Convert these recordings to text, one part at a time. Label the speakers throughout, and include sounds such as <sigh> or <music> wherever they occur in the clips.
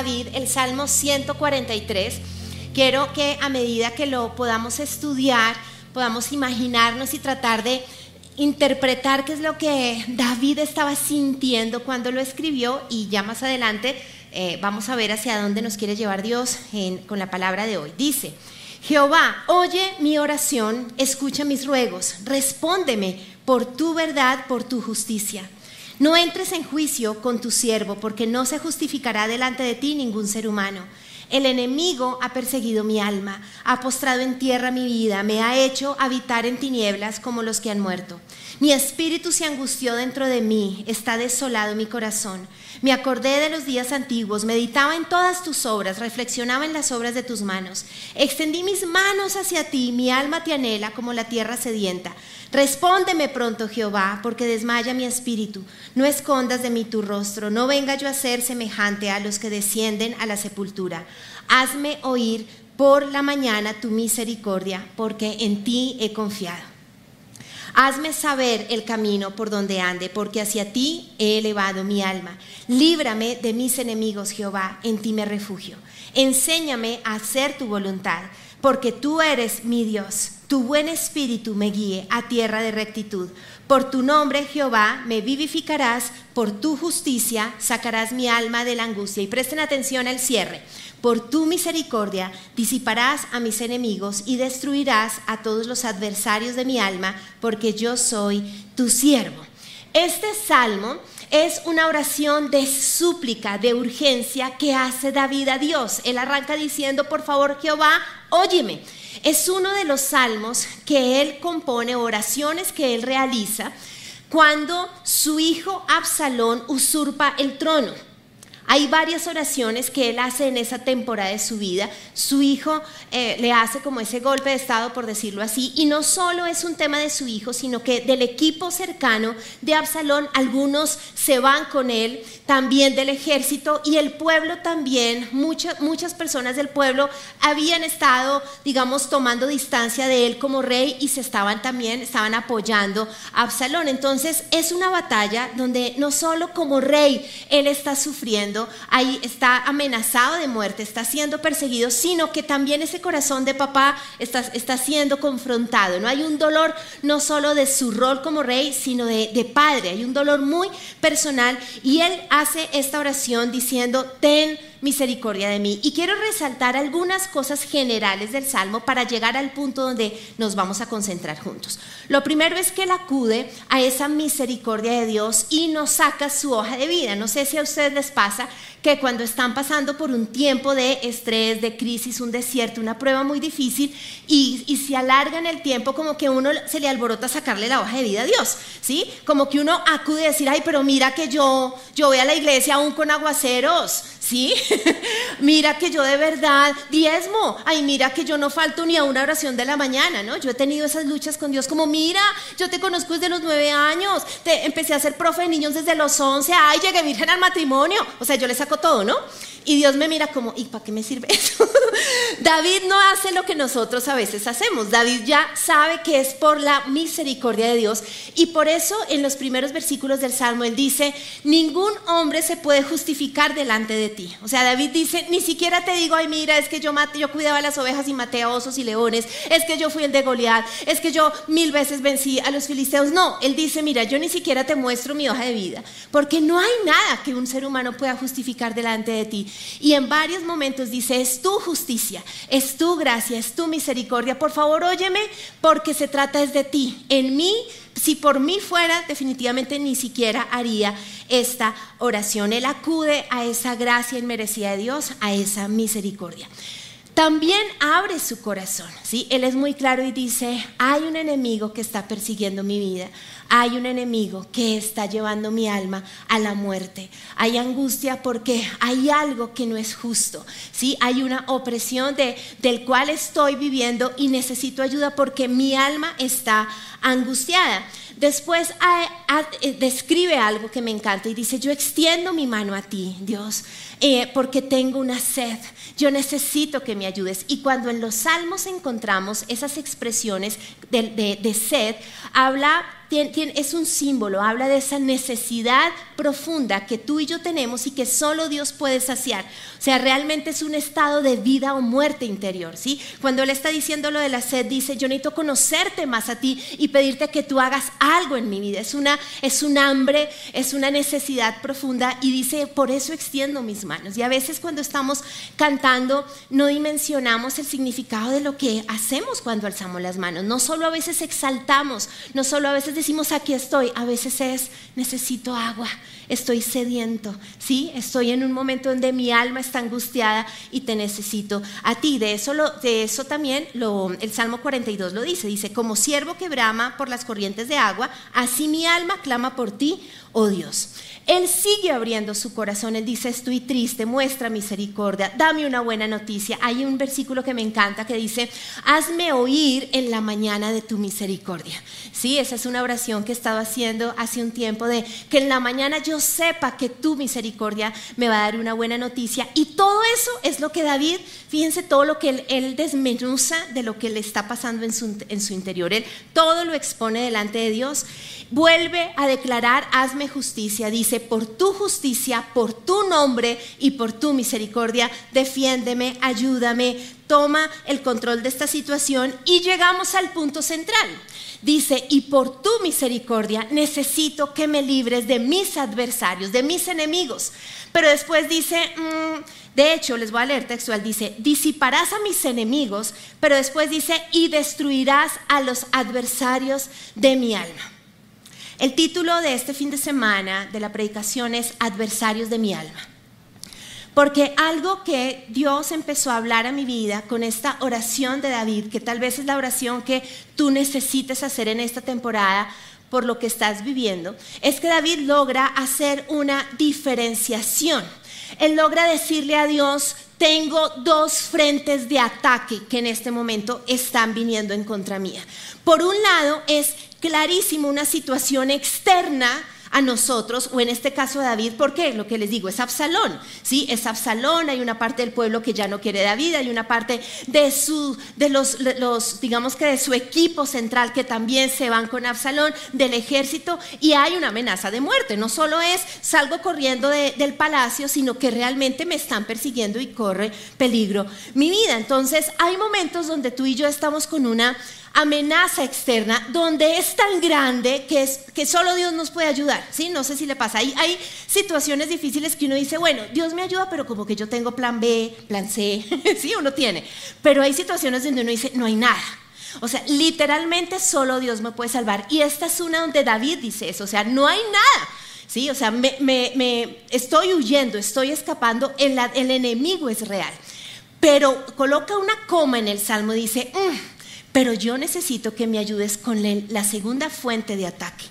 Speaker 1: David, el Salmo 143. Quiero que a medida que lo podamos estudiar, podamos imaginarnos y tratar de interpretar qué es lo que David estaba sintiendo cuando lo escribió y ya más adelante eh, vamos a ver hacia dónde nos quiere llevar Dios con la palabra de hoy. Dice, Jehová, oye mi oración, escucha mis ruegos, respóndeme por tu verdad, por tu justicia. No entres en juicio con tu siervo, porque no se justificará delante de ti ningún ser humano. El enemigo ha perseguido mi alma, ha postrado en tierra mi vida, me ha hecho habitar en tinieblas como los que han muerto. Mi espíritu se angustió dentro de mí, está desolado mi corazón. Me acordé de los días antiguos, meditaba en todas tus obras, reflexionaba en las obras de tus manos. Extendí mis manos hacia ti, mi alma te anhela como la tierra sedienta. Respóndeme pronto, Jehová, porque desmaya mi espíritu. No escondas de mí tu rostro, no venga yo a ser semejante a los que descienden a la sepultura. Hazme oír por la mañana tu misericordia, porque en ti he confiado. Hazme saber el camino por donde ande, porque hacia ti he elevado mi alma. Líbrame de mis enemigos, Jehová, en ti me refugio. Enséñame a hacer tu voluntad porque tú eres mi Dios. Tu buen espíritu me guíe a tierra de rectitud. Por tu nombre, Jehová, me vivificarás, por tu justicia sacarás mi alma de la angustia. Y presten atención al cierre. Por tu misericordia disiparás a mis enemigos y destruirás a todos los adversarios de mi alma, porque yo soy tu siervo. Este salmo es una oración de súplica, de urgencia que hace David a Dios. Él arranca diciendo, por favor Jehová, óyeme. Es uno de los salmos que él compone, oraciones que él realiza cuando su hijo Absalón usurpa el trono. Hay varias oraciones que él hace en esa temporada de su vida. Su hijo eh, le hace como ese golpe de estado, por decirlo así, y no solo es un tema de su hijo, sino que del equipo cercano de Absalón, algunos se van con él, también del ejército y el pueblo también, muchas, muchas personas del pueblo habían estado, digamos, tomando distancia de él como rey y se estaban también, estaban apoyando a Absalón. Entonces es una batalla donde no solo como rey él está sufriendo, ahí está amenazado de muerte, está siendo perseguido, sino que también ese corazón de papá está, está siendo confrontado. No hay un dolor no solo de su rol como rey, sino de, de padre. Hay un dolor muy personal y él hace esta oración diciendo, ten misericordia de mí. Y quiero resaltar algunas cosas generales del Salmo para llegar al punto donde nos vamos a concentrar juntos. Lo primero es que él acude a esa misericordia de Dios y nos saca su hoja de vida. No sé si a ustedes les pasa que cuando están pasando por un tiempo de estrés, de crisis, un desierto, una prueba muy difícil y, y se alargan el tiempo, como que uno se le alborota sacarle la hoja de vida a Dios, ¿sí? Como que uno acude a decir, ay, pero mira que yo, yo voy a la iglesia aún con aguaceros, ¿sí? <laughs> mira que yo de verdad diezmo, ay, mira que yo no falto ni a una oración de la mañana, ¿no? Yo he tenido esas luchas con Dios como, mira, yo te conozco desde los nueve años, te, empecé a ser profe de niños desde los once, ay, llegué virgen al matrimonio, o sea, yo le saco todo, ¿no? Y Dios me mira como, ¿y para qué me sirve eso? <laughs> David no hace lo que nosotros a veces hacemos. David ya sabe que es por la misericordia de Dios. Y por eso en los primeros versículos del Salmo él dice, ningún hombre se puede justificar delante de ti. O sea, David dice, ni siquiera te digo, ay mira, es que yo, yo cuidaba las ovejas y maté a osos y leones, es que yo fui el de Goliat, es que yo mil veces vencí a los filisteos. No, él dice, mira, yo ni siquiera te muestro mi hoja de vida, porque no hay nada que un ser humano pueda justificar delante de ti. Y en varios momentos dice, es tu justicia, es tu gracia, es tu misericordia. Por favor, óyeme, porque se trata es de ti. En mí, si por mí fuera, definitivamente ni siquiera haría esta oración. Él acude a esa gracia inmerecida de Dios, a esa misericordia también abre su corazón. ¿sí? Él es muy claro y dice, hay un enemigo que está persiguiendo mi vida, hay un enemigo que está llevando mi alma a la muerte. Hay angustia porque hay algo que no es justo. ¿sí? Hay una opresión de, del cual estoy viviendo y necesito ayuda porque mi alma está angustiada. Después eh, describe algo que me encanta y dice, yo extiendo mi mano a ti, Dios, eh, porque tengo una sed, yo necesito que me ayudes. Y cuando en los salmos encontramos esas expresiones de, de sed, habla es un símbolo, habla de esa necesidad profunda que tú y yo tenemos y que solo Dios puede saciar. O sea, realmente es un estado de vida o muerte interior, ¿sí? Cuando Él está diciendo lo de la sed, dice, yo necesito conocerte más a ti y pedirte que tú hagas algo en mi vida. Es una, es un hambre, es una necesidad profunda y dice, por eso extiendo mis manos. Y a veces cuando estamos cantando no dimensionamos el significado de lo que hacemos cuando alzamos las manos. No solo a veces exaltamos, no solo a veces decimos aquí estoy, a veces es necesito agua, estoy sediento, ¿sí? Estoy en un momento donde mi alma está angustiada y te necesito a ti. De eso, de eso también el Salmo 42 lo dice, dice, como siervo que brama por las corrientes de agua, así mi alma clama por ti, oh Dios. Él sigue abriendo su corazón, él dice, estoy triste, muestra misericordia, dame una buena noticia. Hay un versículo que me encanta que dice, hazme oír en la mañana de tu misericordia. Sí, esa es una oración que he estado haciendo hace un tiempo de que en la mañana yo sepa que tu misericordia me va a dar una buena noticia. Y todo eso es lo que David, fíjense todo lo que él, desmenuza de lo que le está pasando en su, en su interior. Él todo lo expone delante de Dios vuelve a declarar, hazme justicia, dice, por tu justicia, por tu nombre y por tu misericordia, defiéndeme, ayúdame, toma el control de esta situación y llegamos al punto central. Dice, y por tu misericordia necesito que me libres de mis adversarios, de mis enemigos. Pero después dice, mm, de hecho, les voy a leer textual, dice, disiparás a mis enemigos, pero después dice, y destruirás a los adversarios de mi alma. El título de este fin de semana de la predicación es Adversarios de mi alma. Porque algo que Dios empezó a hablar a mi vida con esta oración de David, que tal vez es la oración que tú necesites hacer en esta temporada por lo que estás viviendo, es que David logra hacer una diferenciación. Él logra decirle a Dios, tengo dos frentes de ataque que en este momento están viniendo en contra mía. Por un lado es clarísimo una situación externa a nosotros, o en este caso a David, ¿por qué? Lo que les digo, es Absalón, ¿sí? Es Absalón, hay una parte del pueblo que ya no quiere David, hay una parte de, su, de los, los, digamos que de su equipo central que también se van con Absalón, del ejército, y hay una amenaza de muerte, no solo es salgo corriendo del palacio, sino que realmente me están persiguiendo y corre peligro mi vida. Entonces, hay momentos donde tú y yo estamos con una amenaza externa donde es tan grande que, solo Dios nos puede ayudar. ¿sí? No sé si le pasa. Hay, hay situaciones difíciles que uno dice, bueno, Dios me ayuda, pero como que yo tengo plan B, plan C, <laughs> sí, uno tiene. Pero hay situaciones donde uno dice, no hay nada. O sea, literalmente solo Dios me puede salvar. Y esta es una donde David dice eso, o sea, no hay nada. ¿sí? O sea, me, estoy huyendo, estoy escapando, el, enemigo es real. Pero coloca una coma en el salmo dice, mm, pero yo necesito que me ayudes con la segunda fuente de ataque.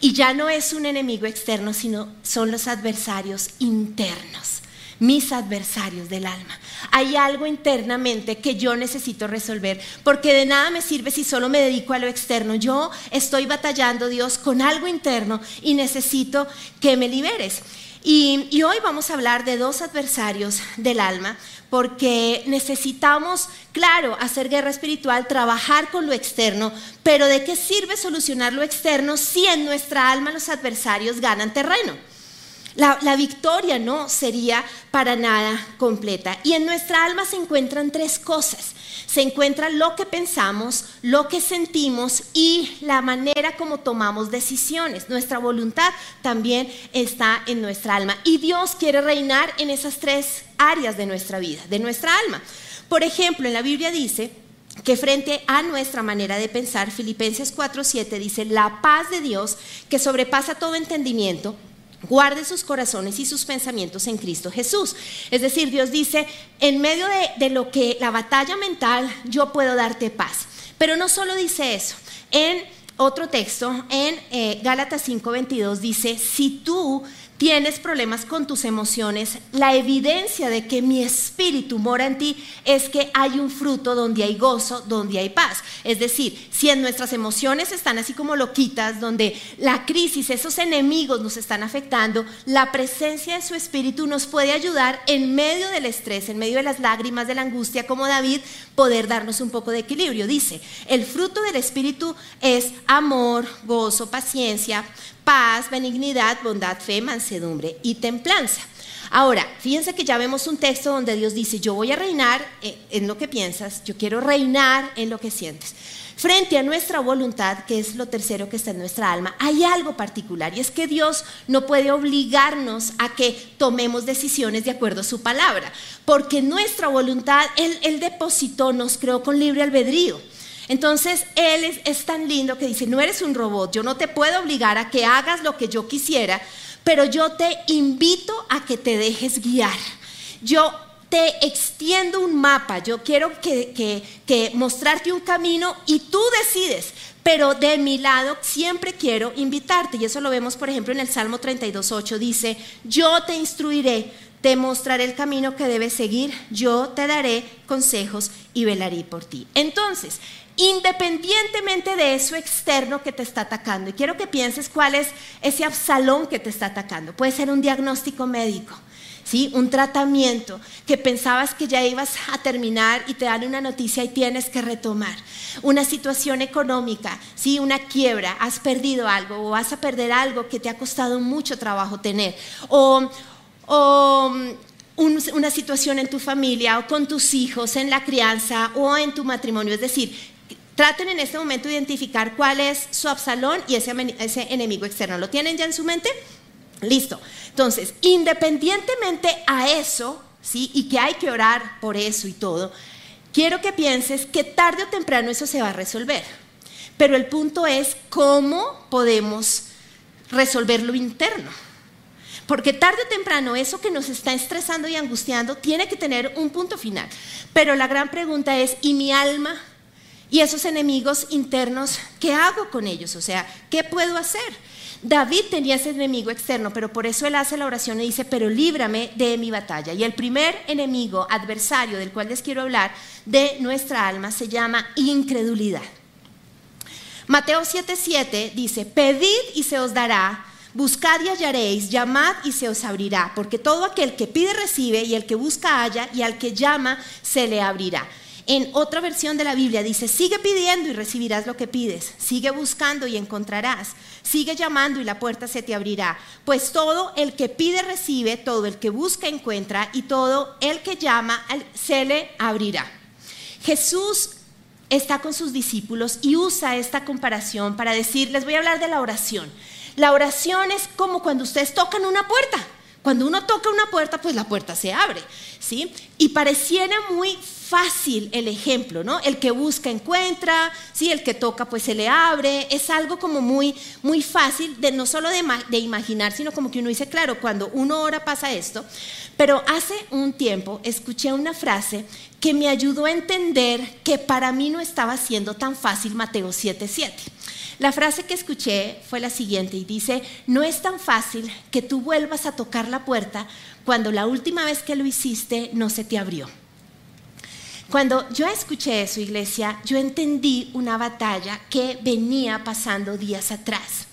Speaker 1: Y ya no es un enemigo externo, sino son los adversarios internos, mis adversarios del alma. Hay algo internamente que yo necesito resolver, porque de nada me sirve si solo me dedico a lo externo. Yo estoy batallando, Dios, con algo interno y necesito que me liberes. Y, hoy vamos a hablar de dos adversarios del alma, porque necesitamos, claro, hacer guerra espiritual, trabajar con lo externo, pero ¿de qué sirve solucionar lo externo si en nuestra alma los adversarios ganan terreno? La, victoria no sería para nada completa. Y en nuestra alma se encuentran tres cosas. Se encuentra lo que pensamos, lo que sentimos y la manera como tomamos decisiones. Nuestra voluntad también está en nuestra alma. Y Dios quiere reinar en esas tres áreas de nuestra vida, de nuestra alma. Por ejemplo, en la Biblia dice que frente a nuestra manera de pensar, Filipenses 4:7 dice, la paz de Dios que sobrepasa todo entendimiento, guarde sus corazones y sus pensamientos en Cristo Jesús. Es decir, Dios dice, en medio de, lo que la batalla mental, yo puedo darte paz. Pero no solo dice eso. En otro texto, en eh, Gálatas 5:22 dice, si tú tienes problemas con tus emociones, la evidencia de que mi espíritu mora en ti es que hay un fruto donde hay gozo, donde hay paz. Es decir, si en nuestras emociones están así como loquitas, donde la crisis, esos enemigos nos están afectando, la presencia de su espíritu nos puede ayudar en medio del estrés, en medio de las lágrimas, de la angustia, como David, poder darnos un poco de equilibrio. Dice, el fruto del espíritu es amor, gozo, paciencia, paz, benignidad, bondad, fe, mansedumbre y templanza. Ahora, fíjense que ya vemos un texto donde Dios dice, yo voy a reinar en lo que piensas, yo quiero reinar en lo que sientes. Frente a nuestra voluntad, que es lo tercero que está en nuestra alma, hay algo particular y es que Dios no puede obligarnos a que tomemos decisiones de acuerdo a su palabra, porque nuestra voluntad, Él, él depositó, nos creó con libre albedrío. Entonces, Él es, tan lindo que dice, no eres un robot, yo no te puedo obligar a que hagas lo que yo quisiera, pero yo te invito a que te dejes guiar. Yo te extiendo un mapa, yo quiero que, que, mostrarte un camino y tú decides, pero de mi lado siempre quiero invitarte. Y eso lo vemos, por ejemplo, en el Salmo 32.8, dice, yo te instruiré, te mostraré el camino que debes seguir, yo te daré consejos y velaré por ti. Entonces, independientemente de eso externo que te está atacando. Y quiero que pienses cuál es ese absalón que te está atacando. Puede ser un diagnóstico médico, ¿sí? un tratamiento que pensabas que ya ibas a terminar y te dan una noticia y tienes que retomar. Una situación económica, ¿sí? una quiebra, has perdido algo o vas a perder algo que te ha costado mucho trabajo tener. O, o una situación en tu familia o con tus hijos, en la crianza o en tu matrimonio. Es decir, Traten en este momento de identificar cuál es su Absalón y ese, enemigo externo. ¿Lo tienen ya en su mente? Listo. Entonces, independientemente a eso, ¿sí? Y que hay que orar por eso y todo, quiero que pienses que tarde o temprano eso se va a resolver. Pero el punto es cómo podemos resolver lo interno. Porque tarde o temprano eso que nos está estresando y angustiando tiene que tener un punto final. Pero la gran pregunta es, ¿y mi alma? Y esos enemigos internos, ¿qué hago con ellos? O sea, ¿qué puedo hacer? David tenía ese enemigo externo, pero por eso él hace la oración y dice, pero líbrame de mi batalla. Y el primer enemigo, adversario del cual les quiero hablar, de nuestra alma, se llama incredulidad. Mateo 7:7 dice, pedid y se os dará, buscad y hallaréis, llamad y se os abrirá, porque todo aquel que pide recibe y el que busca halla y al que llama se le abrirá. En otra versión de la Biblia dice, sigue pidiendo y recibirás lo que pides, sigue buscando y encontrarás, sigue llamando y la puerta se te abrirá, pues todo el que pide recibe, todo el que busca encuentra y todo el que llama se le abrirá. Jesús está con sus discípulos y usa esta comparación para decir, les voy a hablar de la oración. La oración es como cuando ustedes tocan una puerta. Cuando uno toca una puerta, pues la puerta se abre, ¿sí? Y pareciera muy fácil el ejemplo, ¿no? El que busca encuentra, sí, el que toca pues se le abre, es algo como muy, muy fácil de no solo de, de imaginar, sino como que uno dice, claro, cuando uno ora pasa esto, pero hace un tiempo escuché una frase que me ayudó a entender que para mí no estaba siendo tan fácil Mateo 7:7. La frase que escuché fue la siguiente y dice, no es tan fácil que tú vuelvas a tocar la puerta cuando la última vez que lo hiciste no se te abrió. Cuando yo escuché eso, iglesia, yo entendí una batalla que venía pasando días atrás.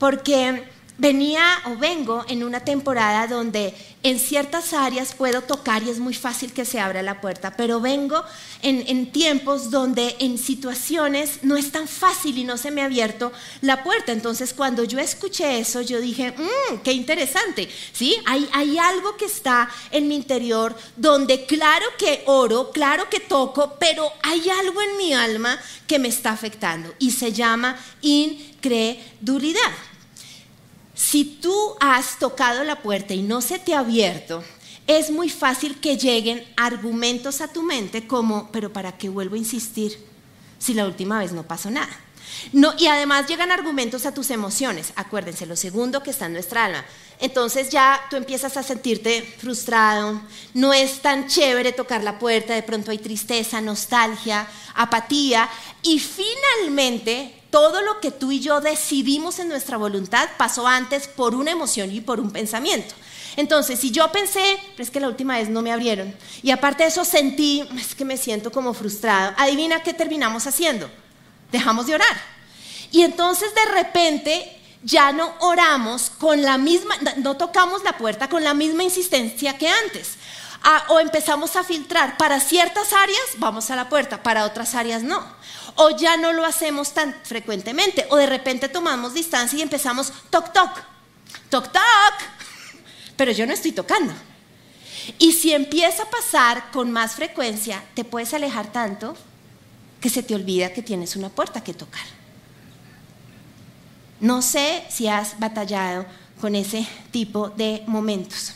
Speaker 1: Porque venía o vengo en una temporada donde en ciertas áreas puedo tocar y es muy fácil que se abra la puerta, pero vengo en, tiempos donde en situaciones no es tan fácil y no se me ha abierto la puerta. Entonces cuando yo escuché eso, yo dije, mmm, qué interesante, ¿sí? Hay, hay algo que está en mi interior donde claro que oro, claro que toco, pero hay algo en mi alma que me está afectando y se llama incredulidad. Si tú has tocado la puerta y no se te ha abierto, es muy fácil que lleguen argumentos a tu mente como, pero ¿para qué vuelvo a insistir si la última vez no pasó nada? No, y además llegan argumentos a tus emociones. Acuérdense, lo segundo que está en nuestra alma. Entonces ya tú empiezas a sentirte frustrado, no es tan chévere tocar la puerta, de pronto hay tristeza, nostalgia, apatía y finalmente todo lo que tú y yo decidimos en nuestra voluntad pasó antes por una emoción y por un pensamiento. Entonces, si yo pensé, pero es que la última vez no me abrieron, y aparte de eso sentí, es que me siento como frustrado, adivina qué terminamos haciendo. Dejamos de orar. Y entonces de repente ya no oramos con la misma, no tocamos la puerta con la misma insistencia que antes. Ah, o empezamos a filtrar, para ciertas áreas vamos a la puerta, para otras áreas no. O ya no lo hacemos tan frecuentemente, o de repente tomamos distancia y empezamos toc toc, toc toc, pero yo no estoy tocando. Y si empieza a pasar con más frecuencia, te puedes alejar tanto que se te olvida que tienes una puerta que tocar. No sé si has batallado con ese tipo de momentos.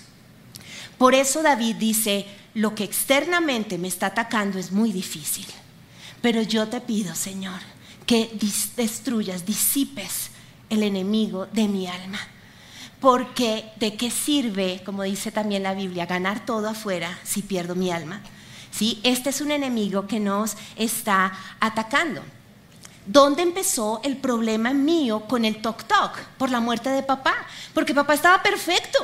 Speaker 1: Por eso David dice, lo que externamente me está atacando es muy difícil, pero yo te pido, Señor, que destruyas, disipes el enemigo de mi alma. Porque de qué sirve, como dice también la Biblia, ganar todo afuera si pierdo mi alma. ¿Sí? Este es un enemigo que nos está atacando. ¿Dónde empezó el problema mío con el toc toc? Por la muerte de papá. Porque papá estaba perfecto.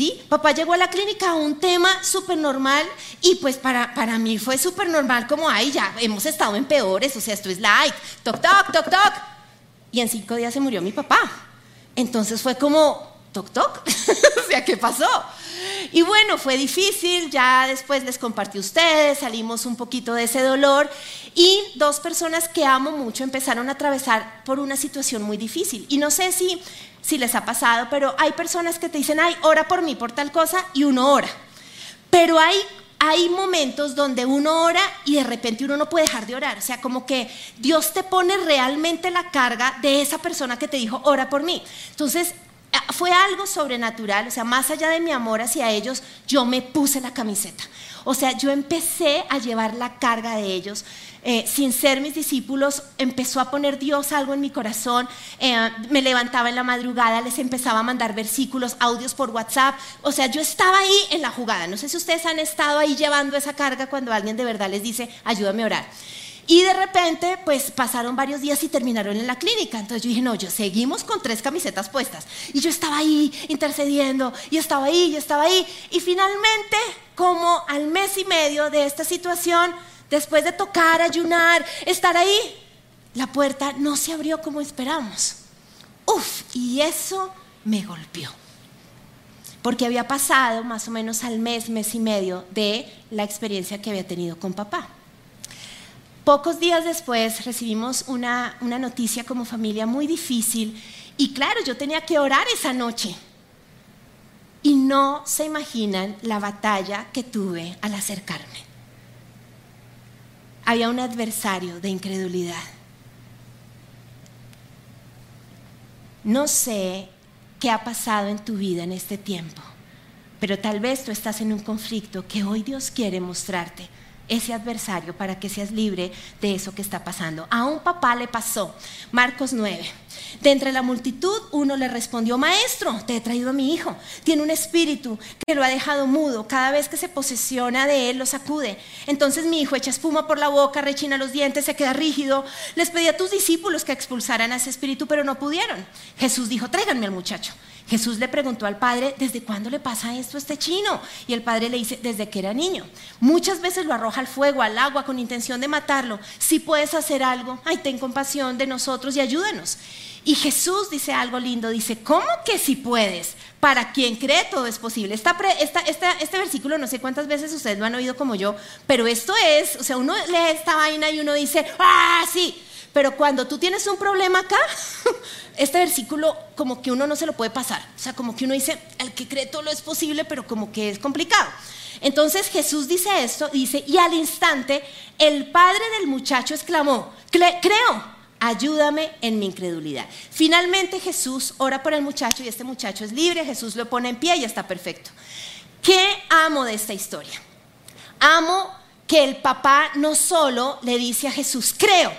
Speaker 1: ¿Sí? Papá llegó a la clínica a un tema súper normal y pues para, para mí fue súper normal como, ay, ya hemos estado en peores, o sea, esto es light, toc, toc, toc, toc. Y en cinco días se murió mi papá. Entonces fue como, toc, toc, <laughs> o sea, ¿qué pasó? Y bueno, fue difícil, ya después les compartí a ustedes, salimos un poquito de ese dolor y dos personas que amo mucho empezaron a atravesar por una situación muy difícil. Y no sé si, si les ha pasado, pero hay personas que te dicen, ay, ora por mí, por tal cosa, y uno ora. Pero hay hay momentos donde uno ora y de repente uno no puede dejar de orar. O sea, como que Dios te pone realmente la carga de esa persona que te dijo, ora por mí. Entonces, Ah, fue algo sobrenatural, o sea, más allá de mi amor hacia ellos, yo me puse la camiseta. O sea, yo empecé a llevar la carga de ellos. Eh, sin ser mis discípulos, empezó a poner Dios algo en mi corazón. Eh, me levantaba en la madrugada, les empezaba a mandar versículos, audios por WhatsApp. O sea, yo estaba ahí en la jugada. No sé si ustedes han estado ahí llevando esa carga cuando alguien de verdad les dice, ayúdame a orar. Y de repente, pues pasaron varios días y terminaron en la clínica. Entonces yo dije, no, yo seguimos con tres camisetas puestas. Y yo estaba ahí intercediendo, y estaba ahí, y estaba ahí. Y finalmente, como al mes y medio de esta situación, después de tocar, ayunar, estar ahí, la puerta no se abrió como esperamos. Uf, y eso me golpeó. Porque había pasado más o menos al mes, mes y medio de la experiencia que había tenido con papá. Pocos días después recibimos una, noticia como familia muy difícil y claro, yo tenía que orar esa noche. Y no se imaginan la batalla que tuve al acercarme. Había un adversario de incredulidad. No sé qué ha pasado en tu vida en este tiempo, pero tal vez tú estás en un conflicto que hoy Dios quiere mostrarte ese adversario para que seas libre de eso que está pasando. A un papá le pasó, Marcos 9. De entre la multitud uno le respondió, maestro, te he traído a mi hijo. Tiene un espíritu que lo ha dejado mudo. Cada vez que se posesiona de él lo sacude. Entonces mi hijo echa espuma por la boca, rechina los dientes, se queda rígido. Les pedí a tus discípulos que expulsaran a ese espíritu, pero no pudieron. Jesús dijo, tráiganme al muchacho. Jesús le preguntó al padre, ¿desde cuándo le pasa esto a este chino? Y el padre le dice, desde que era niño. Muchas veces lo arroja al fuego, al agua, con intención de matarlo. Si puedes hacer algo, ay, ten compasión de nosotros y ayúdanos. Y Jesús dice algo lindo, dice, ¿cómo que si puedes? Para quien cree todo es posible. este versículo no sé cuántas veces ustedes lo han oído como yo, pero esto es, o sea, uno lee esta vaina y uno dice, ah, sí, pero cuando tú tienes un problema acá, <laughs> este versículo como que uno no se lo puede pasar. O sea, como que uno dice, el que cree todo lo es posible, pero como que es complicado. Entonces Jesús dice esto, dice, y al instante el padre del muchacho exclamó, creo, ayúdame en mi incredulidad. Finalmente Jesús ora por el muchacho y este muchacho es libre, Jesús lo pone en pie y está perfecto. ¿Qué amo de esta historia? Amo que el papá no solo le dice a Jesús, creo,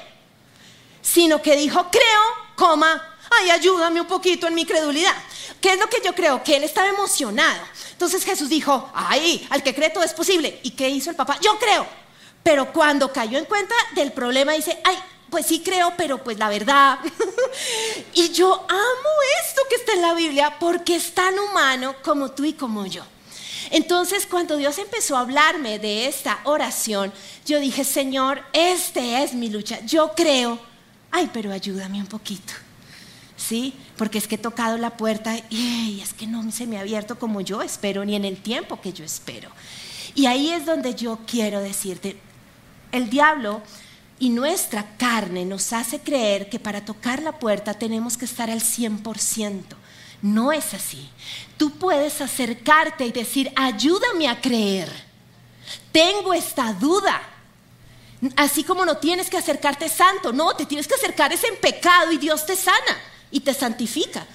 Speaker 1: sino que dijo, creo, coma, ay, ayúdame un poquito en mi credulidad. ¿Qué es lo que yo creo? Que él estaba emocionado. Entonces Jesús dijo, ay, al que cree todo es posible. ¿Y qué hizo el papá? Yo creo. Pero cuando cayó en cuenta del problema, dice, ay, pues sí creo, pero pues la verdad. <laughs> y yo amo esto que está en la Biblia porque es tan humano como tú y como yo. Entonces, cuando Dios empezó a hablarme de esta oración, yo dije, Señor, este es mi lucha. Yo creo, ay, pero ayúdame un poquito. ¿Sí? Porque es que he tocado la puerta y es que no se me ha abierto como yo espero, ni en el tiempo que yo espero. Y ahí es donde yo quiero decirte, el diablo y nuestra carne nos hace creer que para tocar la puerta tenemos que estar al 100%. No es así. Tú puedes acercarte y decir, ayúdame a creer. Tengo esta duda. Así como no tienes que acercarte santo, no, te tienes que acercar es en pecado y Dios te sana y te santifica.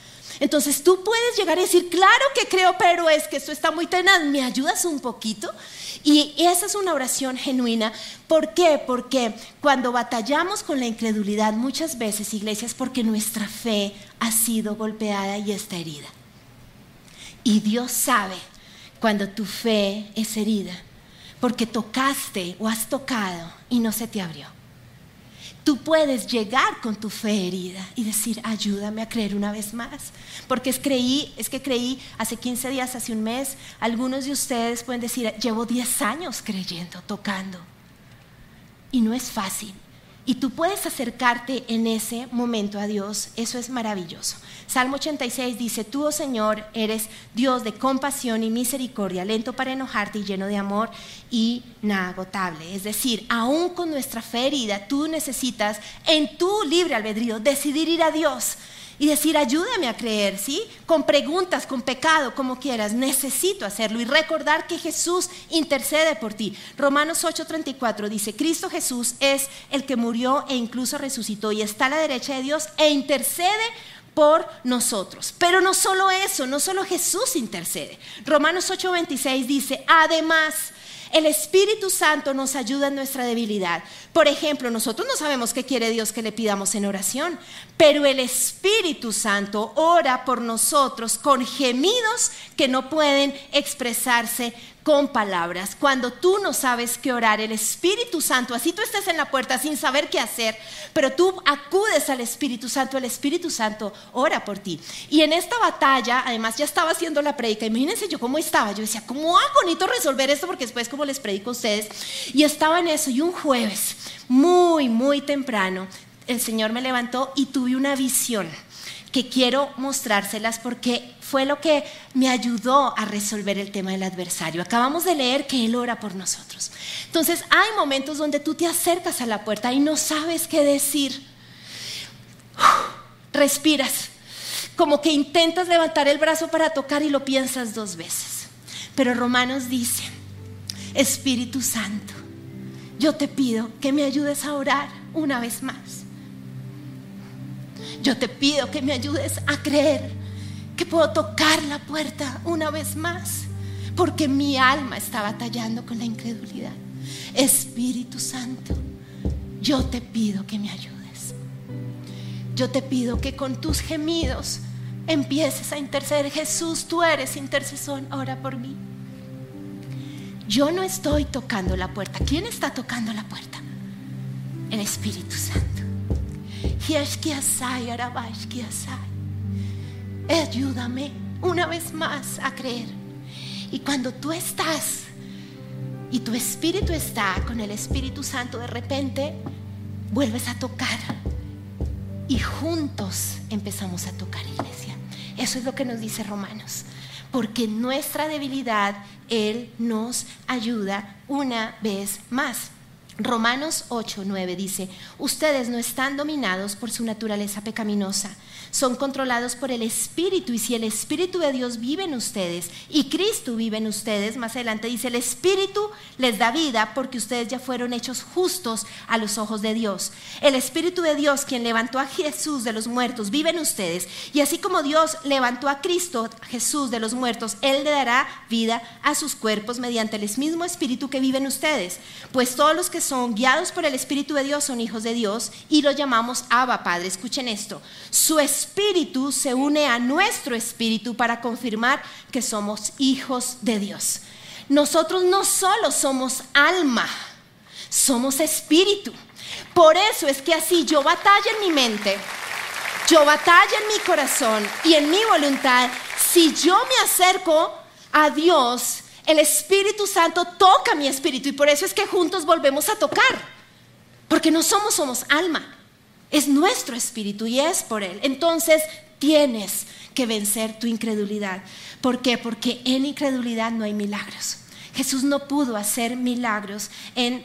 Speaker 1: Entonces tú puedes llegar y decir, claro que creo, pero es que esto está muy tenaz, ¿me ayudas un poquito? Y esa es una oración genuina. ¿Por qué? Porque cuando batallamos con la incredulidad muchas veces, iglesias, porque nuestra fe ha sido golpeada y está herida. Y Dios sabe cuando tu fe es herida, porque tocaste o has tocado y no se te abrió tú puedes llegar con tu fe herida y decir, ayúdame a creer una vez más. Porque es, creí, es que creí hace 15 días, hace un mes, algunos de ustedes pueden decir, llevo 10 años creyendo, tocando. Y no es fácil. Y tú puedes acercarte en ese momento a Dios. Eso es maravilloso. Salmo 86 dice, tú, oh Señor, eres Dios de compasión y misericordia, lento para enojarte y lleno de amor inagotable. Es decir, aún con nuestra fe herida, tú necesitas en tu libre albedrío decidir ir a Dios y decir, ayúdame a creer, ¿sí? Con preguntas, con pecado, como quieras, necesito hacerlo y recordar que Jesús intercede por ti. Romanos 8:34 dice, Cristo Jesús es el que murió e incluso resucitó y está a la derecha de Dios e intercede por nosotros. Pero no solo eso, no solo Jesús intercede. Romanos 8:26 dice, además, el Espíritu Santo nos ayuda en nuestra debilidad. Por ejemplo, nosotros no sabemos qué quiere Dios que le pidamos en oración, pero el Espíritu Santo ora por nosotros con gemidos que no pueden expresarse con palabras. Cuando tú no sabes qué orar, el Espíritu Santo, así tú estés en la puerta sin saber qué hacer, pero tú acudes al Espíritu Santo, el Espíritu Santo ora por ti. Y en esta batalla, además ya estaba haciendo la predica, imagínense yo cómo estaba, yo decía, ¿cómo hago bonito resolver esto? Porque después como les predico a ustedes, y estaba en eso, y un jueves, muy, muy temprano, el Señor me levantó y tuve una visión que quiero mostrárselas porque fue lo que me ayudó a resolver el tema del adversario. Acabamos de leer que Él ora por nosotros. Entonces hay momentos donde tú te acercas a la puerta y no sabes qué decir. <sighs> Respiras, como que intentas levantar el brazo para tocar y lo piensas dos veces. Pero Romanos dice, Espíritu Santo, yo te pido que me ayudes a orar una vez más. Yo te pido que me ayudes a creer que puedo tocar la puerta una vez más, porque mi alma está batallando con la incredulidad. Espíritu Santo, yo te pido que me ayudes. Yo te pido que con tus gemidos empieces a interceder. Jesús, tú eres intercesor, ora por mí. Yo no estoy tocando la puerta. ¿Quién está tocando la puerta? El Espíritu Santo. Ayúdame una vez más a creer. Y cuando tú estás y tu espíritu está con el Espíritu Santo, de repente vuelves a tocar. Y juntos empezamos a tocar, iglesia. Eso es lo que nos dice Romanos. Porque nuestra debilidad Él nos ayuda una vez más. Romanos 8, 9 dice, ustedes no están dominados por su naturaleza pecaminosa son controlados por el Espíritu y si el Espíritu de Dios vive en ustedes y Cristo vive en ustedes, más adelante dice, el Espíritu les da vida porque ustedes ya fueron hechos justos a los ojos de Dios. El Espíritu de Dios, quien levantó a Jesús de los muertos, vive en ustedes y así como Dios levantó a Cristo, Jesús de los muertos, Él le dará vida a sus cuerpos mediante el mismo Espíritu que vive en ustedes. Pues todos los que son guiados por el Espíritu de Dios son hijos de Dios y lo llamamos Abba Padre. Escuchen esto. Su espíritu se une a nuestro espíritu para confirmar que somos hijos de Dios. Nosotros no solo somos alma, somos espíritu. Por eso es que así yo batalla en mi mente, yo batalla en mi corazón y en mi voluntad. Si yo me acerco a Dios, el Espíritu Santo toca mi espíritu y por eso es que juntos volvemos a tocar. Porque no somos, somos alma. Es nuestro espíritu y es por Él. Entonces tienes que vencer tu incredulidad. ¿Por qué? Porque en incredulidad no hay milagros. Jesús no pudo hacer milagros en,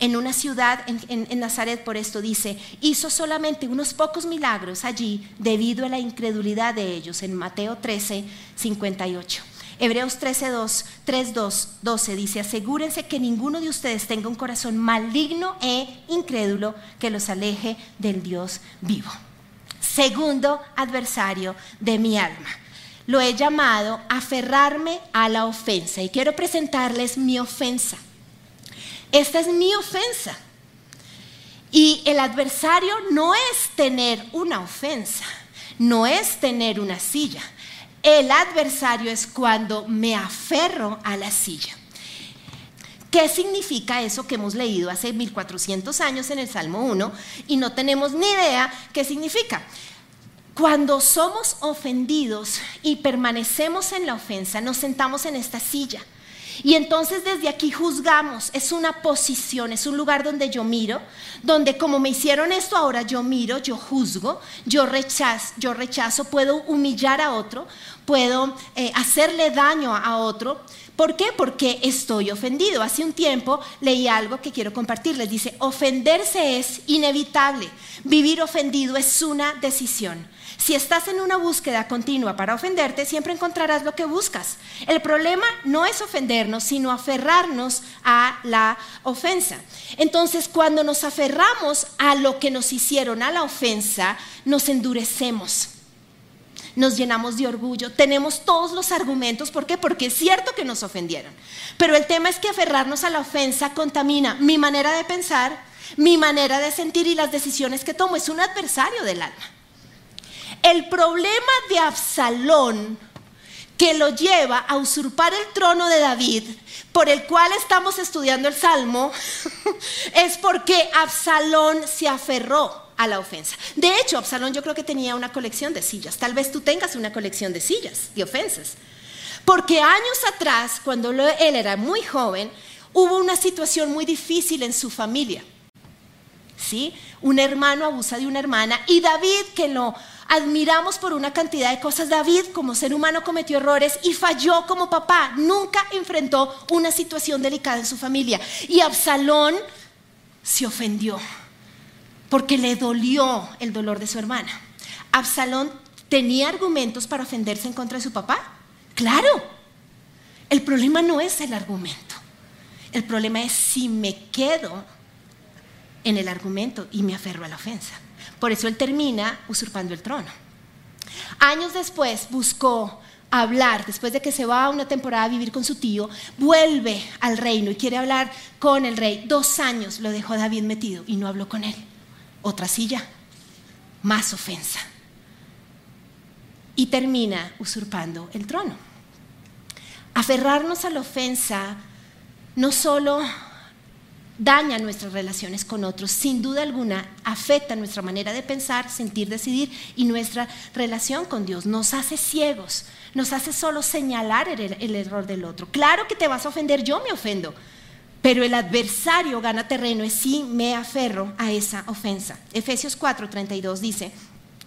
Speaker 1: en una ciudad, en, en, Nazaret, por esto dice, hizo solamente unos pocos milagros allí debido a la incredulidad de ellos, en Mateo 13, 58. Hebreos 13, 2, 3, 2, 12 dice, asegúrense que ninguno de ustedes tenga un corazón maligno e incrédulo que los aleje del Dios vivo. Segundo adversario de mi alma. Lo he llamado aferrarme a la ofensa y quiero presentarles mi ofensa. Esta es mi ofensa. Y el adversario no es tener una ofensa, no es tener una silla. El adversario es cuando me aferro a la silla. ¿Qué significa eso que hemos leído hace 1400 años en el Salmo 1 y no tenemos ni idea qué significa? Cuando somos ofendidos y permanecemos en la ofensa, nos sentamos en esta silla. Y entonces desde aquí juzgamos, es una posición, es un lugar donde yo miro, donde como me hicieron esto ahora yo miro, yo juzgo, yo rechazo, yo rechazo puedo humillar a otro, puedo eh, hacerle daño a otro. ¿Por qué? Porque estoy ofendido. Hace un tiempo leí algo que quiero compartirles. Dice, ofenderse es inevitable. Vivir ofendido es una decisión. Si estás en una búsqueda continua para ofenderte, siempre encontrarás lo que buscas. El problema no es ofendernos, sino aferrarnos a la ofensa. Entonces, cuando nos aferramos a lo que nos hicieron, a la ofensa, nos endurecemos nos llenamos de orgullo, tenemos todos los argumentos, ¿por qué? Porque es cierto que nos ofendieron. Pero el tema es que aferrarnos a la ofensa contamina mi manera de pensar, mi manera de sentir y las decisiones que tomo. Es un adversario del alma. El problema de Absalón que lo lleva a usurpar el trono de David, por el cual estamos estudiando el Salmo, <laughs> es porque Absalón se aferró a la ofensa. De hecho, Absalón yo creo que tenía una colección de sillas. Tal vez tú tengas una colección de sillas, de ofensas. Porque años atrás, cuando él era muy joven, hubo una situación muy difícil en su familia. ¿Sí? Un hermano abusa de una hermana y David, que lo admiramos por una cantidad de cosas. David como ser humano cometió errores y falló como papá. Nunca enfrentó una situación delicada en su familia. Y Absalón se ofendió porque le dolió el dolor de su hermana. Absalón tenía argumentos para ofenderse en contra de su papá. Claro. El problema no es el argumento. El problema es si me quedo en el argumento y me aferro a la ofensa. Por eso él termina usurpando el trono. Años después buscó hablar, después de que se va una temporada a vivir con su tío, vuelve al reino y quiere hablar con el rey. Dos años lo dejó David metido y no habló con él. Otra silla, más ofensa. Y termina usurpando el trono. Aferrarnos a la ofensa no solo daña nuestras relaciones con otros, sin duda alguna afecta nuestra manera de pensar, sentir, decidir y nuestra relación con Dios. Nos hace ciegos, nos hace solo señalar el, error del otro. Claro que te vas a ofender, yo me ofendo, pero el adversario gana terreno sí me aferro a esa ofensa. Efesios 4:32 dice,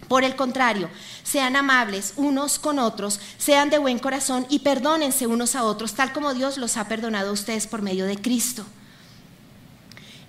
Speaker 1: por el contrario, sean amables unos con otros, sean de buen corazón y perdónense unos a otros, tal como Dios los ha perdonado a ustedes por medio de Cristo.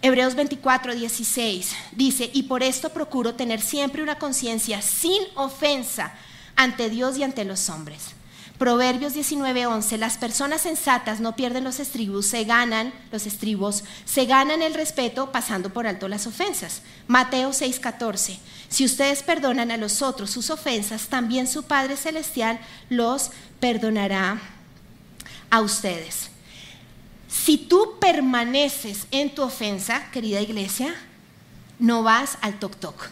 Speaker 1: Hebreos 24, 16 dice, y por esto procuro tener siempre una conciencia sin ofensa ante Dios y ante los hombres. Proverbios 19, 11, las personas sensatas no pierden los estribos, se ganan los estribos, se ganan el respeto pasando por alto las ofensas. Mateo 6, 14, si ustedes perdonan a los otros sus ofensas, también su Padre Celestial los perdonará a ustedes. Si tú permaneces en tu ofensa, querida iglesia, no vas al toc toc,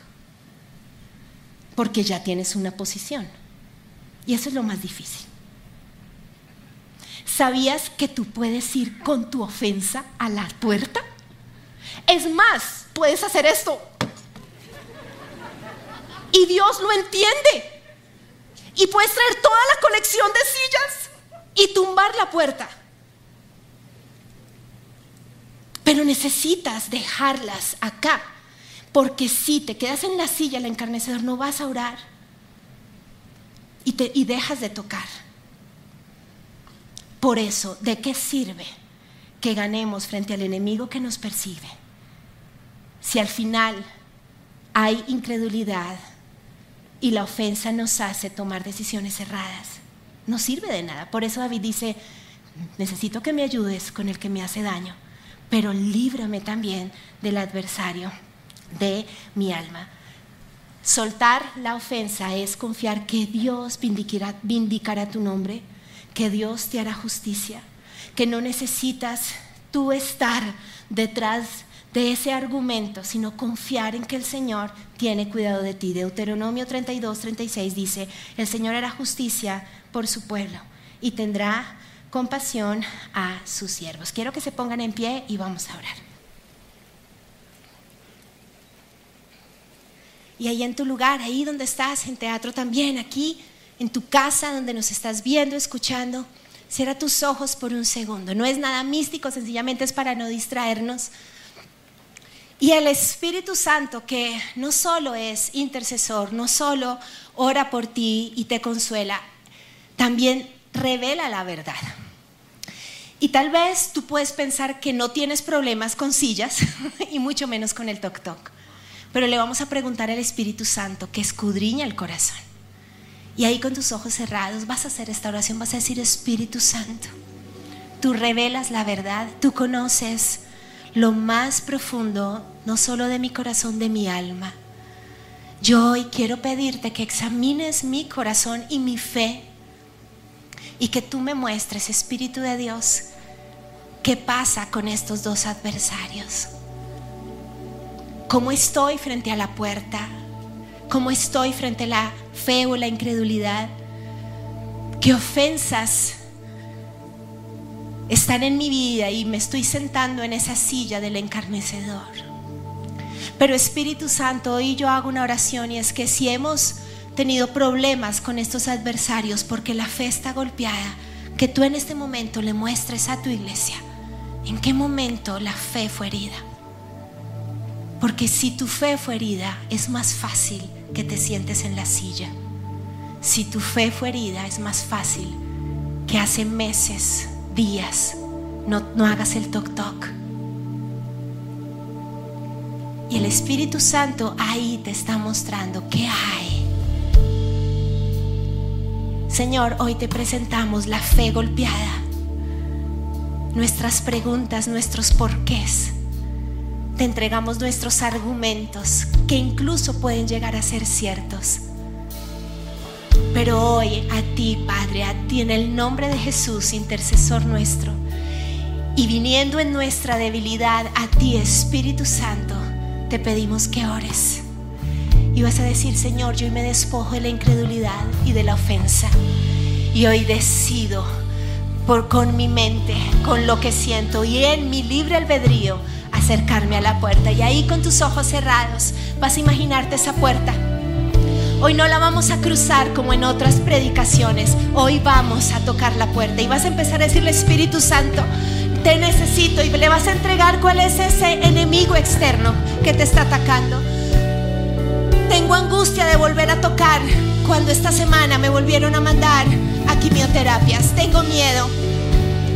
Speaker 1: porque ya tienes una posición. Y eso es lo más difícil. ¿Sabías que tú puedes ir con tu ofensa a la puerta? Es más, puedes hacer esto. Y Dios lo entiende. Y puedes traer toda la colección de sillas y tumbar la puerta. Pero necesitas dejarlas acá, porque si te quedas en la silla, el encarnecedor, no vas a orar y, y dejas de tocar. Por eso, ¿de qué sirve que ganemos frente al enemigo que nos persigue? Si al final hay incredulidad y la ofensa nos hace tomar decisiones erradas, no sirve de nada. Por eso David dice, necesito que me ayudes con el que me hace daño pero líbrame también del adversario de mi alma. Soltar la ofensa es confiar que Dios vindicará, tu nombre, que Dios te hará justicia, que no necesitas tú estar detrás de ese argumento, sino confiar en que el Señor tiene cuidado de ti. Deuteronomio 32, 36 dice, el Señor hará justicia por su pueblo y tendrá compasión a sus siervos. Quiero que se pongan en pie y vamos a orar. Y ahí en tu lugar, ahí donde estás, en teatro también, aquí, en tu casa donde nos estás viendo, escuchando, cierra tus ojos por un segundo. No es nada místico, sencillamente es para no distraernos. Y el Espíritu Santo, que no solo es intercesor, no solo ora por ti y te consuela, también revela la verdad. Y tal vez tú puedes pensar que no tienes problemas con sillas <laughs> y mucho menos con el toc toc. Pero le vamos a preguntar al Espíritu Santo que escudriña el corazón. Y ahí con tus ojos cerrados vas a hacer esta oración, vas a decir Espíritu Santo, tú revelas la verdad, tú conoces lo más profundo, no solo de mi corazón, de mi alma. Yo hoy quiero pedirte que examines mi corazón y mi fe y que tú me muestres, Espíritu de Dios, qué pasa con estos dos adversarios. ¿Cómo estoy frente a la puerta? ¿Cómo estoy frente a la fe o la incredulidad? ¿Qué ofensas están en mi vida y me estoy sentando en esa silla del encarnecedor? Pero Espíritu Santo, hoy yo hago una oración y es que si hemos tenido problemas con estos adversarios porque la fe está golpeada, que tú en este momento le muestres a tu iglesia en qué momento la fe fue herida. Porque si tu fe fue herida, es más fácil que te sientes en la silla. Si tu fe fue herida, es más fácil que hace meses, días, no, no hagas el toc toc. Y el Espíritu Santo ahí te está mostrando qué hay Señor, hoy te presentamos la fe golpeada, nuestras preguntas, nuestros porqués. Te entregamos nuestros argumentos que incluso pueden llegar a ser ciertos. Pero hoy a ti, Padre, a ti en el nombre de Jesús, intercesor nuestro, y viniendo en nuestra debilidad, a ti, Espíritu Santo, te pedimos que ores y vas a decir, Señor, yo me despojo de la incredulidad y de la ofensa. Y hoy decido por con mi mente, con lo que siento y en mi libre albedrío acercarme a la puerta. Y ahí con tus ojos cerrados vas a imaginarte esa puerta. Hoy no la vamos a cruzar como en otras predicaciones. Hoy vamos a tocar la puerta y vas a empezar a decirle Espíritu Santo, te necesito y le vas a entregar cuál es ese enemigo externo que te está atacando. Tengo angustia de volver a tocar cuando esta semana me volvieron a mandar a quimioterapias. Tengo miedo.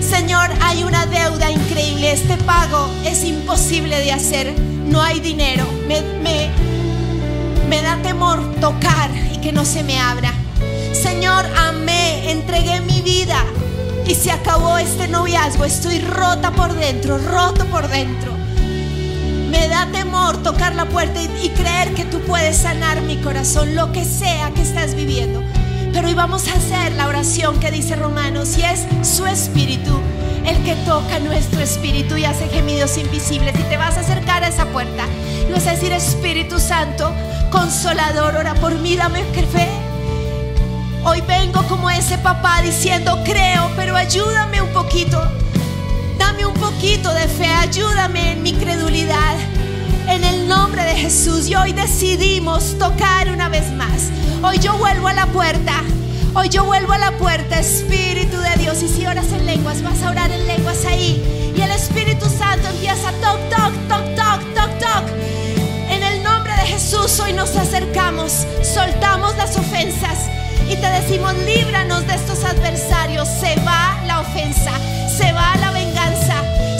Speaker 1: Señor, hay una deuda increíble. Este pago es imposible de hacer. No hay dinero. Me, da temor tocar y que no se me abra. Señor, amé, entregué mi vida y se acabó este noviazgo. Estoy rota por dentro, roto por dentro. Me da temor tocar la puerta y, creer que tú puedes sanar mi corazón, lo que sea que viviendo. Hoy vamos a hacer la oración que dice Romanos y es su espíritu el que toca nuestro espíritu y hace gemidos invisibles. Y te vas a acercar a esa puerta y vas a decir, Espíritu Santo, consolador, ora por mí, dame fe. Hoy vengo como ese papá diciendo, creo, pero ayúdame un poquito. Dame un poquito de fe, ayúdame en mi credulidad. En el y hoy decidimos tocar una vez más. Hoy yo vuelvo a la puerta. Hoy yo vuelvo a la puerta, Espíritu de Dios. Y si oras en lenguas, vas a orar en lenguas ahí. Y el Espíritu Santo empieza toc, toc, toc, toc, toc, toc. En el nombre de Jesús hoy nos acercamos, soltamos las ofensas y te decimos, líbranos de estos adversarios. Se va la ofensa, se va la venganza,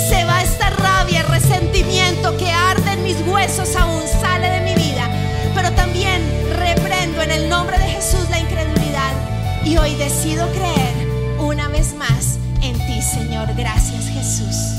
Speaker 1: se va esta rabia, resentimiento que arde en mis huesos aún, sale de mi vida. Pero también reprendo en el nombre de Jesús y hoy decido creer una vez más en ti, Señor. Gracias, Jesús.